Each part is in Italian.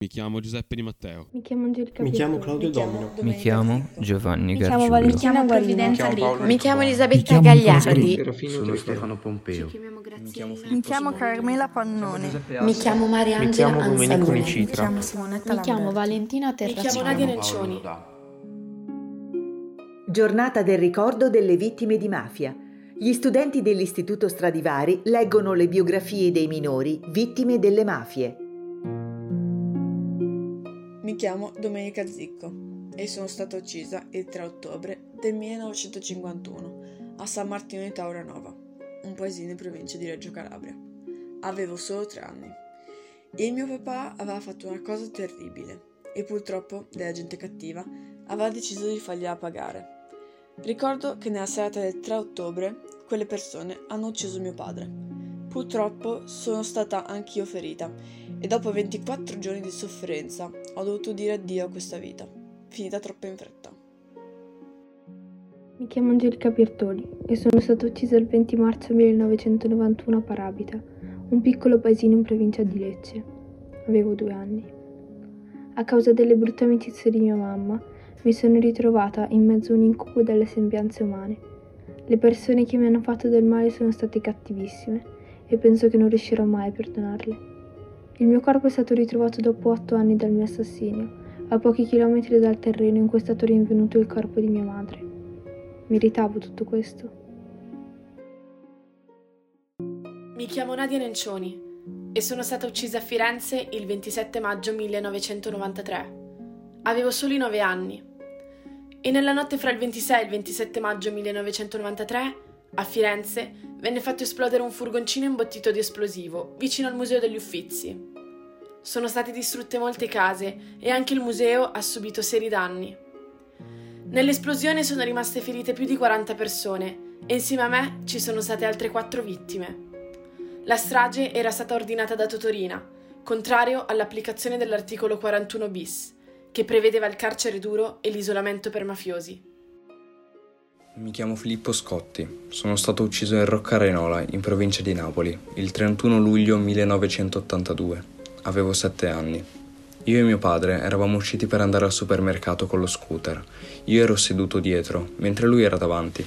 Mi chiamo Giuseppe Di Matteo. Mi chiamo Angelica Mi chiamo. Claudio Domino. Mi chiamo Giovanni Mi chiamo Gargiulo. Valentina Mi chiamo Guarino. Provvidenza Grico. Mi chiamo Elisabetta chiamo Gagliardi. Sono. Stefano Pompeo. Mi chiamo Carmela Pannone. Mi chiamo Mariangela chiamo Domenico Anzalone. Nicitra. Mi chiamo Simonetta Mi chiamo. Valentina Terracini. Nadia Nencioni. Giornata del ricordo delle vittime di mafia. Gli studenti dell'Istituto Stradivari leggono le biografie dei minori vittime delle mafie. Mi chiamo Domenica Zicco e sono stata uccisa il 3 ottobre del 1951 a San Martino di Tauranova, un paesino in provincia di Reggio Calabria. Avevo solo tre anni. Il mio papà aveva fatto una cosa terribile e purtroppo, della gente cattiva, aveva deciso di fargliela pagare. Ricordo che nella serata del 3 ottobre quelle persone hanno ucciso mio padre. Purtroppo sono stata anch'io ferita e dopo 24 giorni di sofferenza ho dovuto dire addio a questa vita, finita troppo in fretta. Mi chiamo Angelica Piertoli e sono stata uccisa il 20 marzo 1991 a Parabita, un piccolo paesino in provincia di Lecce. Avevo due anni. A causa delle brutte amicizie di mia mamma, mi sono ritrovata in mezzo a un incubo delle sembianze umane. Le persone che mi hanno fatto del male sono state cattivissime e penso che non riuscirò mai a perdonarle. Il mio corpo è stato ritrovato dopo otto anni dal mio assassinio, a pochi chilometri dal terreno in cui è stato rinvenuto il corpo di mia madre. Meritavo tutto questo. Mi chiamo Nadia Nencioni e sono stata uccisa a Firenze il 27 maggio 1993. Avevo soli 9 anni. E nella notte fra il 26 e il 27 maggio 1993, a Firenze, venne fatto esplodere un furgoncino imbottito di esplosivo vicino al Museo degli Uffizi. Sono state distrutte molte case e anche il museo ha subito seri danni. Nell'esplosione sono rimaste ferite più di 40 persone e insieme a me ci sono state altre 4 vittime. La strage era stata ordinata da Totorina, contrario all'applicazione dell'articolo 41 bis, che prevedeva il carcere duro e l'isolamento per mafiosi. Mi chiamo Filippo Scotti, sono stato ucciso in Roccarenola, in provincia di Napoli, il 31 luglio 1982. Avevo 7 anni. Io e mio padre eravamo usciti per andare al supermercato con lo scooter. Io ero seduto dietro, mentre lui era davanti.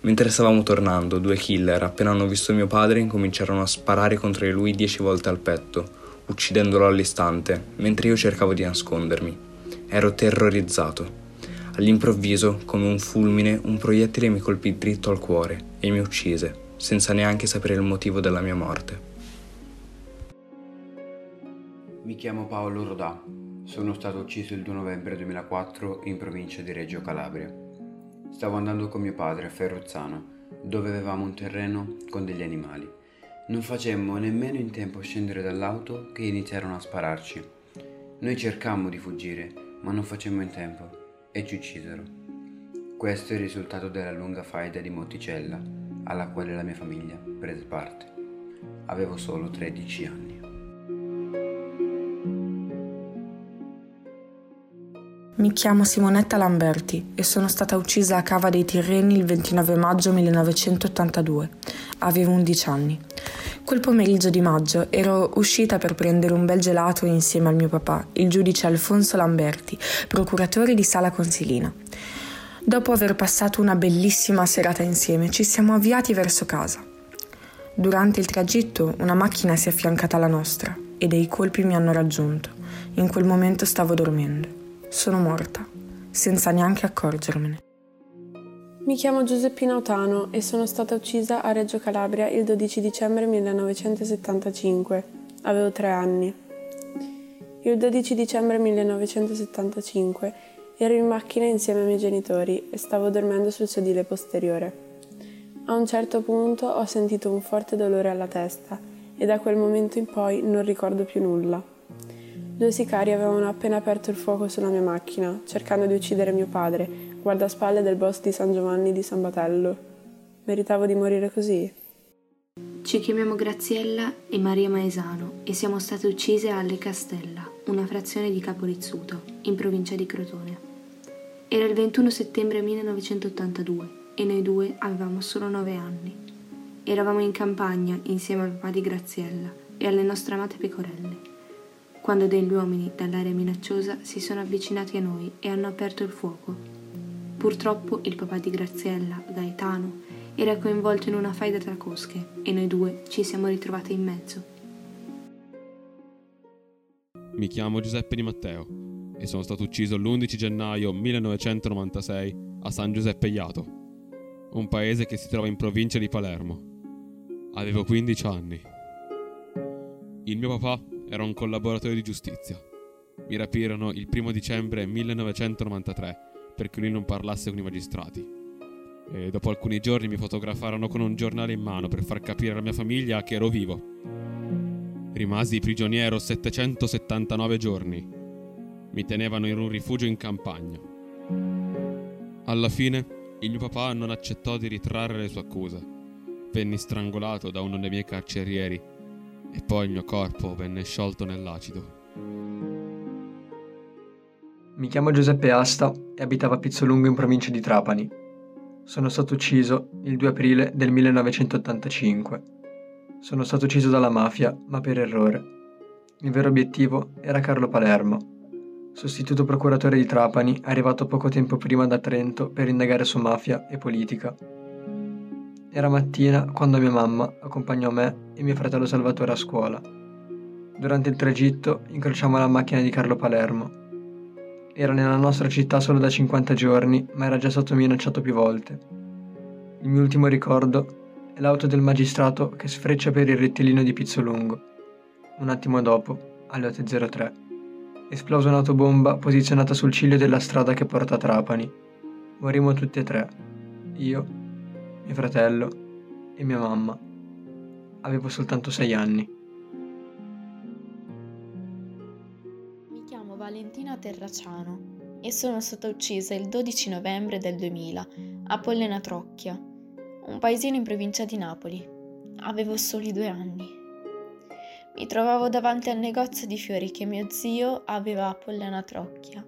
Mentre stavamo tornando, due killer, appena hanno visto mio padre, incominciarono a sparare contro di lui dieci volte al petto, uccidendolo all'istante, mentre io cercavo di nascondermi. Ero terrorizzato. All'improvviso, come un fulmine, un proiettile mi colpì dritto al cuore e mi uccise, senza neanche sapere il motivo della mia morte. Mi chiamo Paolo Rodà. Sono stato ucciso il 2 novembre 2004 in provincia di Reggio Calabria. Stavo andando con mio padre a Ferruzzano, dove avevamo un terreno con degli animali. Non facemmo nemmeno in tempo a scendere dall'auto che iniziarono a spararci. Noi cercammo di fuggire, ma non facemmo in tempo e ci uccisero. Questo è il risultato della lunga faida di Monticella, alla quale la mia famiglia prese parte. Avevo solo 13 anni. Mi chiamo Simonetta Lamberti e sono stata uccisa a Cava dei Tirreni il 29 maggio 1982. Avevo 11 anni. Quel pomeriggio di maggio ero uscita per prendere un bel gelato insieme al mio papà, il giudice Alfonso Lamberti, procuratore di Sala Consilina. Dopo aver passato una bellissima serata insieme, ci siamo avviati verso casa. Durante il tragitto una macchina si è affiancata alla nostra e dei colpi mi hanno raggiunto. In quel momento stavo dormendo. Sono morta, senza neanche accorgermene. Mi chiamo Giuseppina Otano e sono stata uccisa a Reggio Calabria il 12 dicembre 1975. Avevo tre anni. Il 12 dicembre 1975 ero in macchina insieme ai miei genitori e stavo dormendo sul sedile posteriore. A un certo punto ho sentito un forte dolore alla testa e da quel momento in poi non ricordo più nulla. Due sicari avevano appena aperto il fuoco sulla mia macchina, cercando di uccidere mio padre, guardaspalla del boss di San Giovanni di San Batello. Meritavo di morire così? Ci chiamiamo Graziella e Maria Maesano e siamo state uccise a Le Castella, una frazione di Caporizzuto, in provincia di Crotone. Era il 21 settembre 1982 e noi due avevamo solo 9 anni. Eravamo in campagna insieme al papà di Graziella e alle nostre amate pecorelle. quando degli uomini dall'area minacciosa si sono avvicinati a noi e hanno aperto il fuoco. Purtroppo il papà di Graziella, Gaetano, era coinvolto in una faida tra cosche e noi due ci siamo ritrovati in mezzo. Mi chiamo Giuseppe Di Matteo e sono stato ucciso l'11 gennaio 1996 a San Giuseppe Iato, un paese che si trova in provincia di Palermo. Avevo 15 anni. Il mio papà era un collaboratore di giustizia. Mi rapirono il primo dicembre 1993 perché lui non parlasse con i magistrati. E dopo alcuni giorni mi fotografarono con un giornale in mano per far capire alla mia famiglia che ero vivo. Rimasi prigioniero 779 giorni. Mi tenevano in un rifugio in campagna. Alla fine, il mio papà non accettò di ritrarre le sue accuse. Venni strangolato da uno dei miei carcerieri e poi il mio corpo venne sciolto nell'acido. Mi chiamo Giuseppe Asta e abitavo a Pizzolungo in provincia di Trapani. Sono stato ucciso il 2 aprile del 1985. Sono stato ucciso dalla mafia, ma per errore. Il vero obiettivo era Carlo Palermo, sostituto procuratore di Trapani, arrivato poco tempo prima da Trento per indagare su mafia e politica. Era mattina quando mia mamma accompagnò me e mio fratello Salvatore a scuola. Durante il tragitto incrociamo la macchina di Carlo Palermo era nella nostra città solo da 50 giorni, ma era già stato minacciato più volte. Il mio ultimo ricordo è l'auto del magistrato che sfreccia per il rettilineo di Pizzolungo. Un attimo dopo, alle 8.03, esplosa un'autobomba posizionata sul ciglio della strada che porta a Trapani. Morimmo tutti e tre. Io, mio fratello e mia mamma. Avevo soltanto sei anni. Valentina Terraciano e sono stata uccisa il 12 novembre del 2000 a Pollena Trocchia, un paesino in provincia di Napoli. Avevo soli due anni. Mi trovavo davanti al negozio di fiori che mio zio aveva a Pollena Trocchia.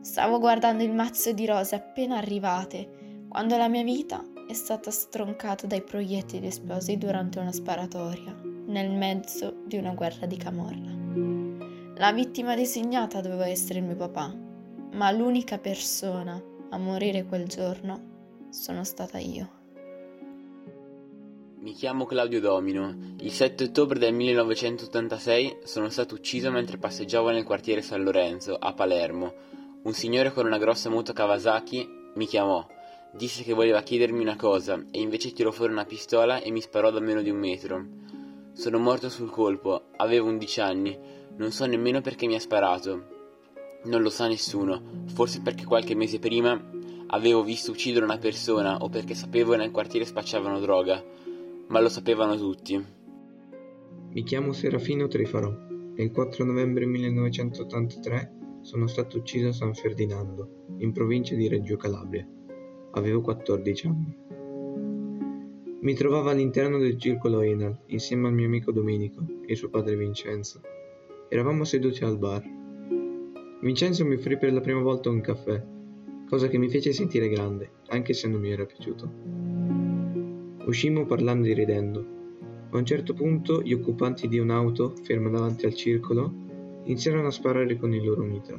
Stavo guardando il mazzo di rose appena arrivate quando la mia vita è stata stroncata dai proiettili esplosi durante una sparatoria nel mezzo di una guerra di camorra. La vittima designata doveva essere mio papà, ma l'unica persona a morire quel giorno sono stata io. Mi chiamo Claudio Domino. Il 7 ottobre del 1986 sono stato ucciso mentre passeggiavo nel quartiere San Lorenzo, a Palermo. Un signore con una grossa moto Kawasaki mi chiamò, disse che voleva chiedermi una cosa e invece tirò fuori una pistola e mi sparò da meno di un metro. Sono morto sul colpo, avevo 11 anni non so nemmeno perché mi ha sparato. Non lo sa nessuno, forse perché qualche mese prima avevo visto uccidere una persona o perché sapevo che nel quartiere spacciavano droga, ma lo sapevano tutti. Mi chiamo Serafino Trifaro e il 4 novembre 1983 sono stato ucciso a San Ferdinando, in provincia di Reggio Calabria. Avevo 14 anni. Mi trovavo all'interno del circolo Enal insieme al mio amico Domenico e suo padre Vincenzo. Eravamo seduti al bar. Vincenzo mi offrì per la prima volta un caffè, cosa che mi fece sentire grande, anche se non mi era piaciuto. Uscimmo parlando e ridendo. A un certo punto gli occupanti di un'auto, ferma davanti al circolo, iniziarono a sparare con il loro mitra.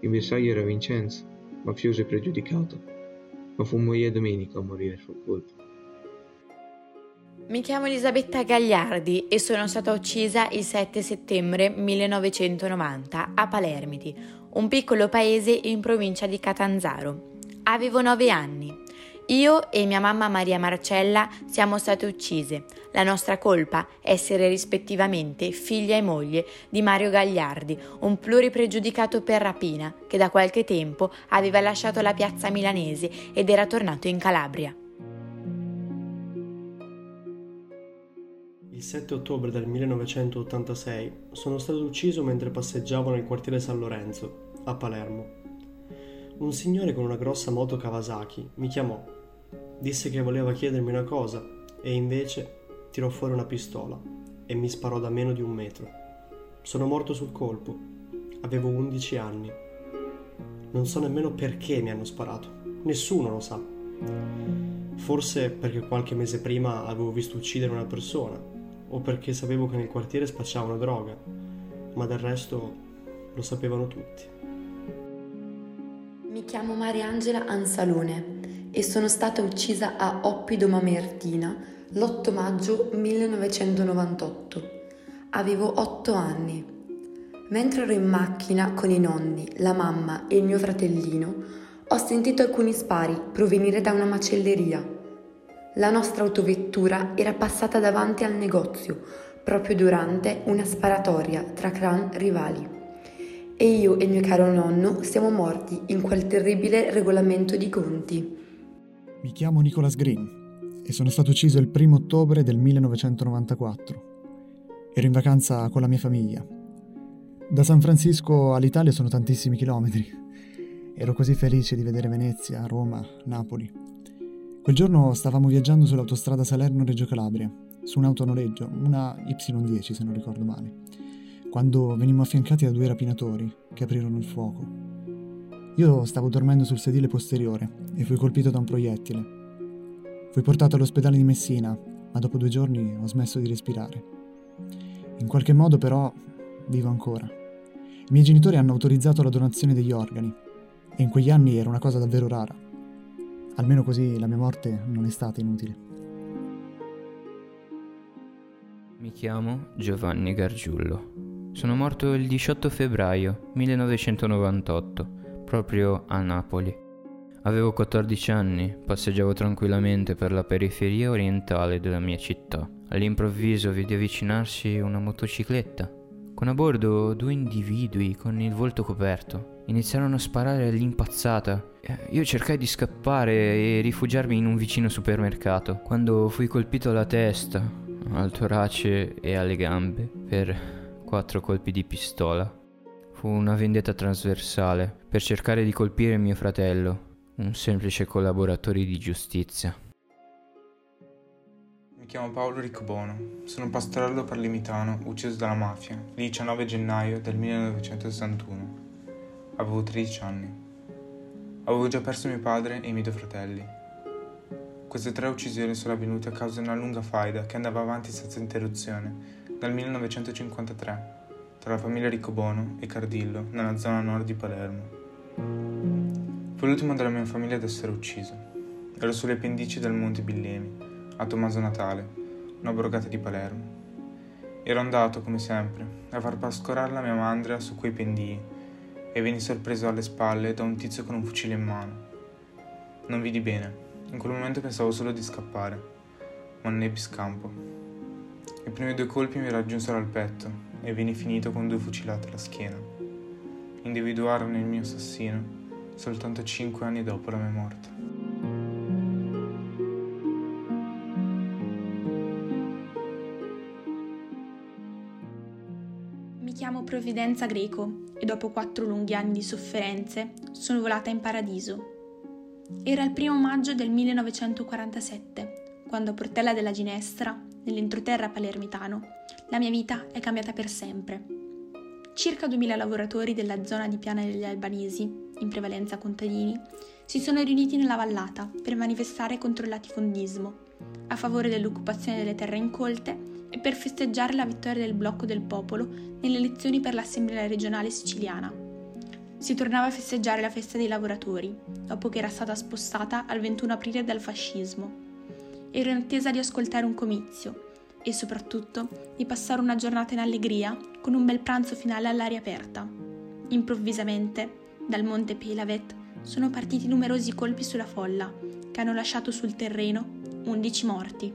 Il bersaglio era Vincenzo, mafioso e pregiudicato, ma fummo io e Domenico a morire sul colpo. Mi chiamo Elisabetta Gagliardi e sono stata uccisa il 7 settembre 1990 a Palermiti, un piccolo paese in provincia di Catanzaro. Avevo 9 anni. Io e mia mamma Maria Marcella siamo state uccise. La nostra colpa essere rispettivamente figlia e moglie di Mario Gagliardi, un pluripregiudicato per rapina che da qualche tempo aveva lasciato la piazza milanese ed era tornato in Calabria. Il 7 ottobre del 1986 sono stato ucciso mentre passeggiavo nel quartiere San Lorenzo, a Palermo. Un signore con una grossa moto Kawasaki mi chiamò, disse che voleva chiedermi una cosa e invece tirò fuori una pistola e mi sparò da meno di un metro. Sono morto sul colpo, avevo 11 anni. Non so nemmeno perché mi hanno sparato, nessuno lo sa. Forse perché qualche mese prima avevo visto uccidere una persona o perché sapevo che nel quartiere spacciavano droga, ma del resto lo sapevano tutti. Mi chiamo Mariangela Ansalone e sono stata uccisa a Oppido Mamertina l'8 maggio 1998. Avevo 8 anni. Mentre ero in macchina con i nonni, la mamma e il mio fratellino, ho sentito alcuni spari provenire da una macelleria. La nostra autovettura era passata davanti al negozio proprio durante una sparatoria tra clan rivali. E io e mio caro nonno siamo morti in quel terribile regolamento di conti. Mi chiamo Nicholas Green e sono stato ucciso il primo ottobre del 1994. Ero in vacanza con la mia famiglia. Da San Francisco all'Italia sono tantissimi chilometri. Ero così felice di vedere Venezia, Roma, Napoli. Quel giorno stavamo viaggiando sull'autostrada Salerno-Reggio Calabria, su un'auto a noleggio, una Y10 se non ricordo male, quando venimmo affiancati da due rapinatori che aprirono il fuoco. Io stavo dormendo sul sedile posteriore e fui colpito da un proiettile. Fui portato all'ospedale di Messina, ma dopo due giorni ho smesso di respirare. In qualche modo però vivo ancora. I miei genitori hanno autorizzato la donazione degli organi e in quegli anni era una cosa davvero rara. Almeno così la mia morte non è stata inutile. Mi chiamo Giovanni Gargiullo. Sono morto il 18 febbraio 1998, proprio a Napoli. Avevo 14 anni, passeggiavo tranquillamente per la periferia orientale della mia città. All'improvviso vidi avvicinarsi una motocicletta, con a bordo due individui con il volto coperto. Iniziarono a sparare all'impazzata. Io cercai di scappare e rifugiarmi in un vicino supermercato, quando fui colpito alla testa, al torace e alle gambe per quattro colpi di pistola. Fu una vendetta trasversale per cercare di colpire mio fratello, un semplice collaboratore di giustizia. Chiamo Paolo Riccobono, sono pastorello parlimitano ucciso dalla mafia il 19 gennaio del 1961. Avevo 13 anni. Avevo già perso mio padre e i miei due fratelli. Queste tre uccisioni sono avvenute a causa di una lunga faida che andava avanti senza interruzione dal 1953 tra la famiglia Riccobono e Cardillo nella zona nord di Palermo. Fu l'ultimo della mia famiglia ad essere ucciso. Ero sulle pendici del Monte Billemi, a Tommaso Natale, una borgata di Palermo. Ero andato, come sempre, a far pascolare la mia mandria su quei pendii e venni sorpreso alle spalle da un tizio con un fucile in mano. Non vidi bene in quel momento pensavo solo di scappare, ma non ebbi scampo. I primi due colpi mi raggiunsero al petto e venni finito con due fucilate alla schiena. Individuarono il mio assassino soltanto cinque anni dopo la mia morte. Provvidenza Greco e dopo quattro lunghi anni di sofferenze sono volata in paradiso era il primo maggio del 1947, quando a Portella della Ginestra, nell'entroterra palermitano, la mia vita è cambiata per sempre. Circa 2000 lavoratori della zona di Piana degli Albanesi, in prevalenza contadini, si sono riuniti nella vallata per manifestare contro il latifondismo, a favore dell'occupazione delle terre incolte e per festeggiare la vittoria del blocco del popolo nelle elezioni per l'Assemblea regionale siciliana si tornava a festeggiare la festa dei lavoratori, dopo che era stata spostata al 21 aprile dal fascismo. Ero in attesa di ascoltare un comizio e soprattutto di passare una giornata in allegria con un bel pranzo finale all'aria aperta. Improvvisamente, dal monte Pelavet, sono partiti numerosi colpi sulla folla, che hanno lasciato sul terreno 11 morti.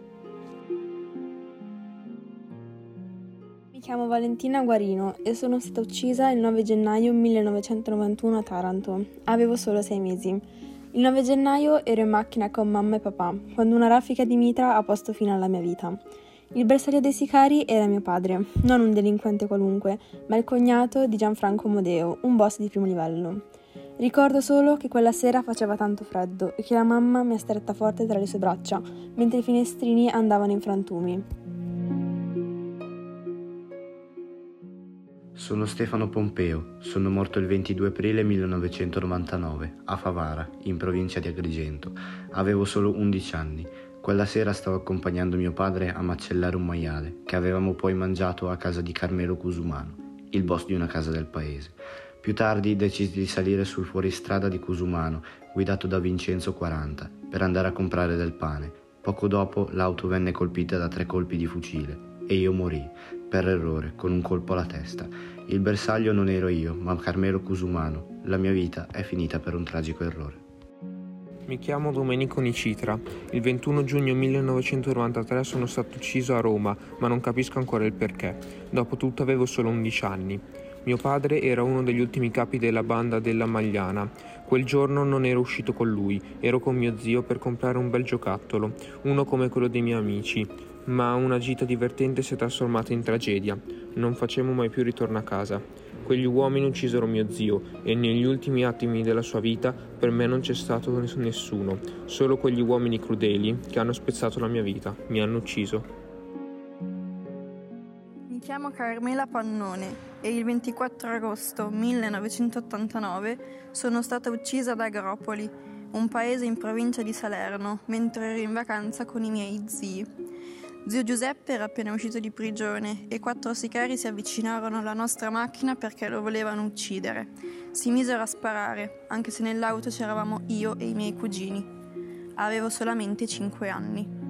Chiamo Valentina Guarino e sono stata uccisa il 9 gennaio 1991 a Taranto. Avevo solo sei mesi. Il 9 gennaio ero in macchina con mamma e papà, quando una raffica di mitra ha posto fine alla mia vita. Il bersaglio dei sicari era mio padre, non un delinquente qualunque, ma il cognato di Gianfranco Modeo, un boss di primo livello. Ricordo solo che quella sera faceva tanto freddo e che la mamma mi ha stretta forte tra le sue braccia, mentre i finestrini andavano in frantumi. Sono Stefano Pompeo, sono morto il 22 aprile 1999 a Favara, in provincia di Agrigento. Avevo solo 11 anni. Quella sera stavo accompagnando mio padre a macellare un maiale, che avevamo poi mangiato a casa di Carmelo Cusumano, il boss di una casa del paese. Più tardi decisi di salire sul fuoristrada di Cusumano, guidato da Vincenzo 40, per andare a comprare del pane. Poco dopo l'auto venne colpita da tre colpi di fucile e io morii, per errore, con un colpo alla testa. Il bersaglio non ero io, ma Carmelo Cusumano. La mia vita è finita per un tragico errore. Mi chiamo Domenico Nicitra. Il 21 giugno 1993 sono stato ucciso a Roma, ma non capisco ancora il perché. Dopotutto avevo solo 11 anni. Mio padre era uno degli ultimi capi della banda della Magliana. Quel giorno non ero uscito con lui, ero con mio zio per comprare un bel giocattolo, uno come quello dei miei amici. Ma una gita divertente si è trasformata in tragedia. Non facemmo mai più ritorno a casa. Quegli uomini uccisero mio zio e negli ultimi attimi della sua vita per me non c'è stato nessuno, solo quegli uomini crudeli che hanno spezzato la mia vita, mi hanno ucciso. Mi chiamo Carmela Pannone e il 24 agosto 1989 sono stata uccisa ad Agropoli, un paese in provincia di Salerno, mentre ero in vacanza con i miei zii. Zio Giuseppe era appena uscito di prigione e quattro sicari si avvicinarono alla nostra macchina perché lo volevano uccidere. Si misero a sparare, anche se nell'auto c'eravamo io e i miei cugini. Avevo solamente cinque anni.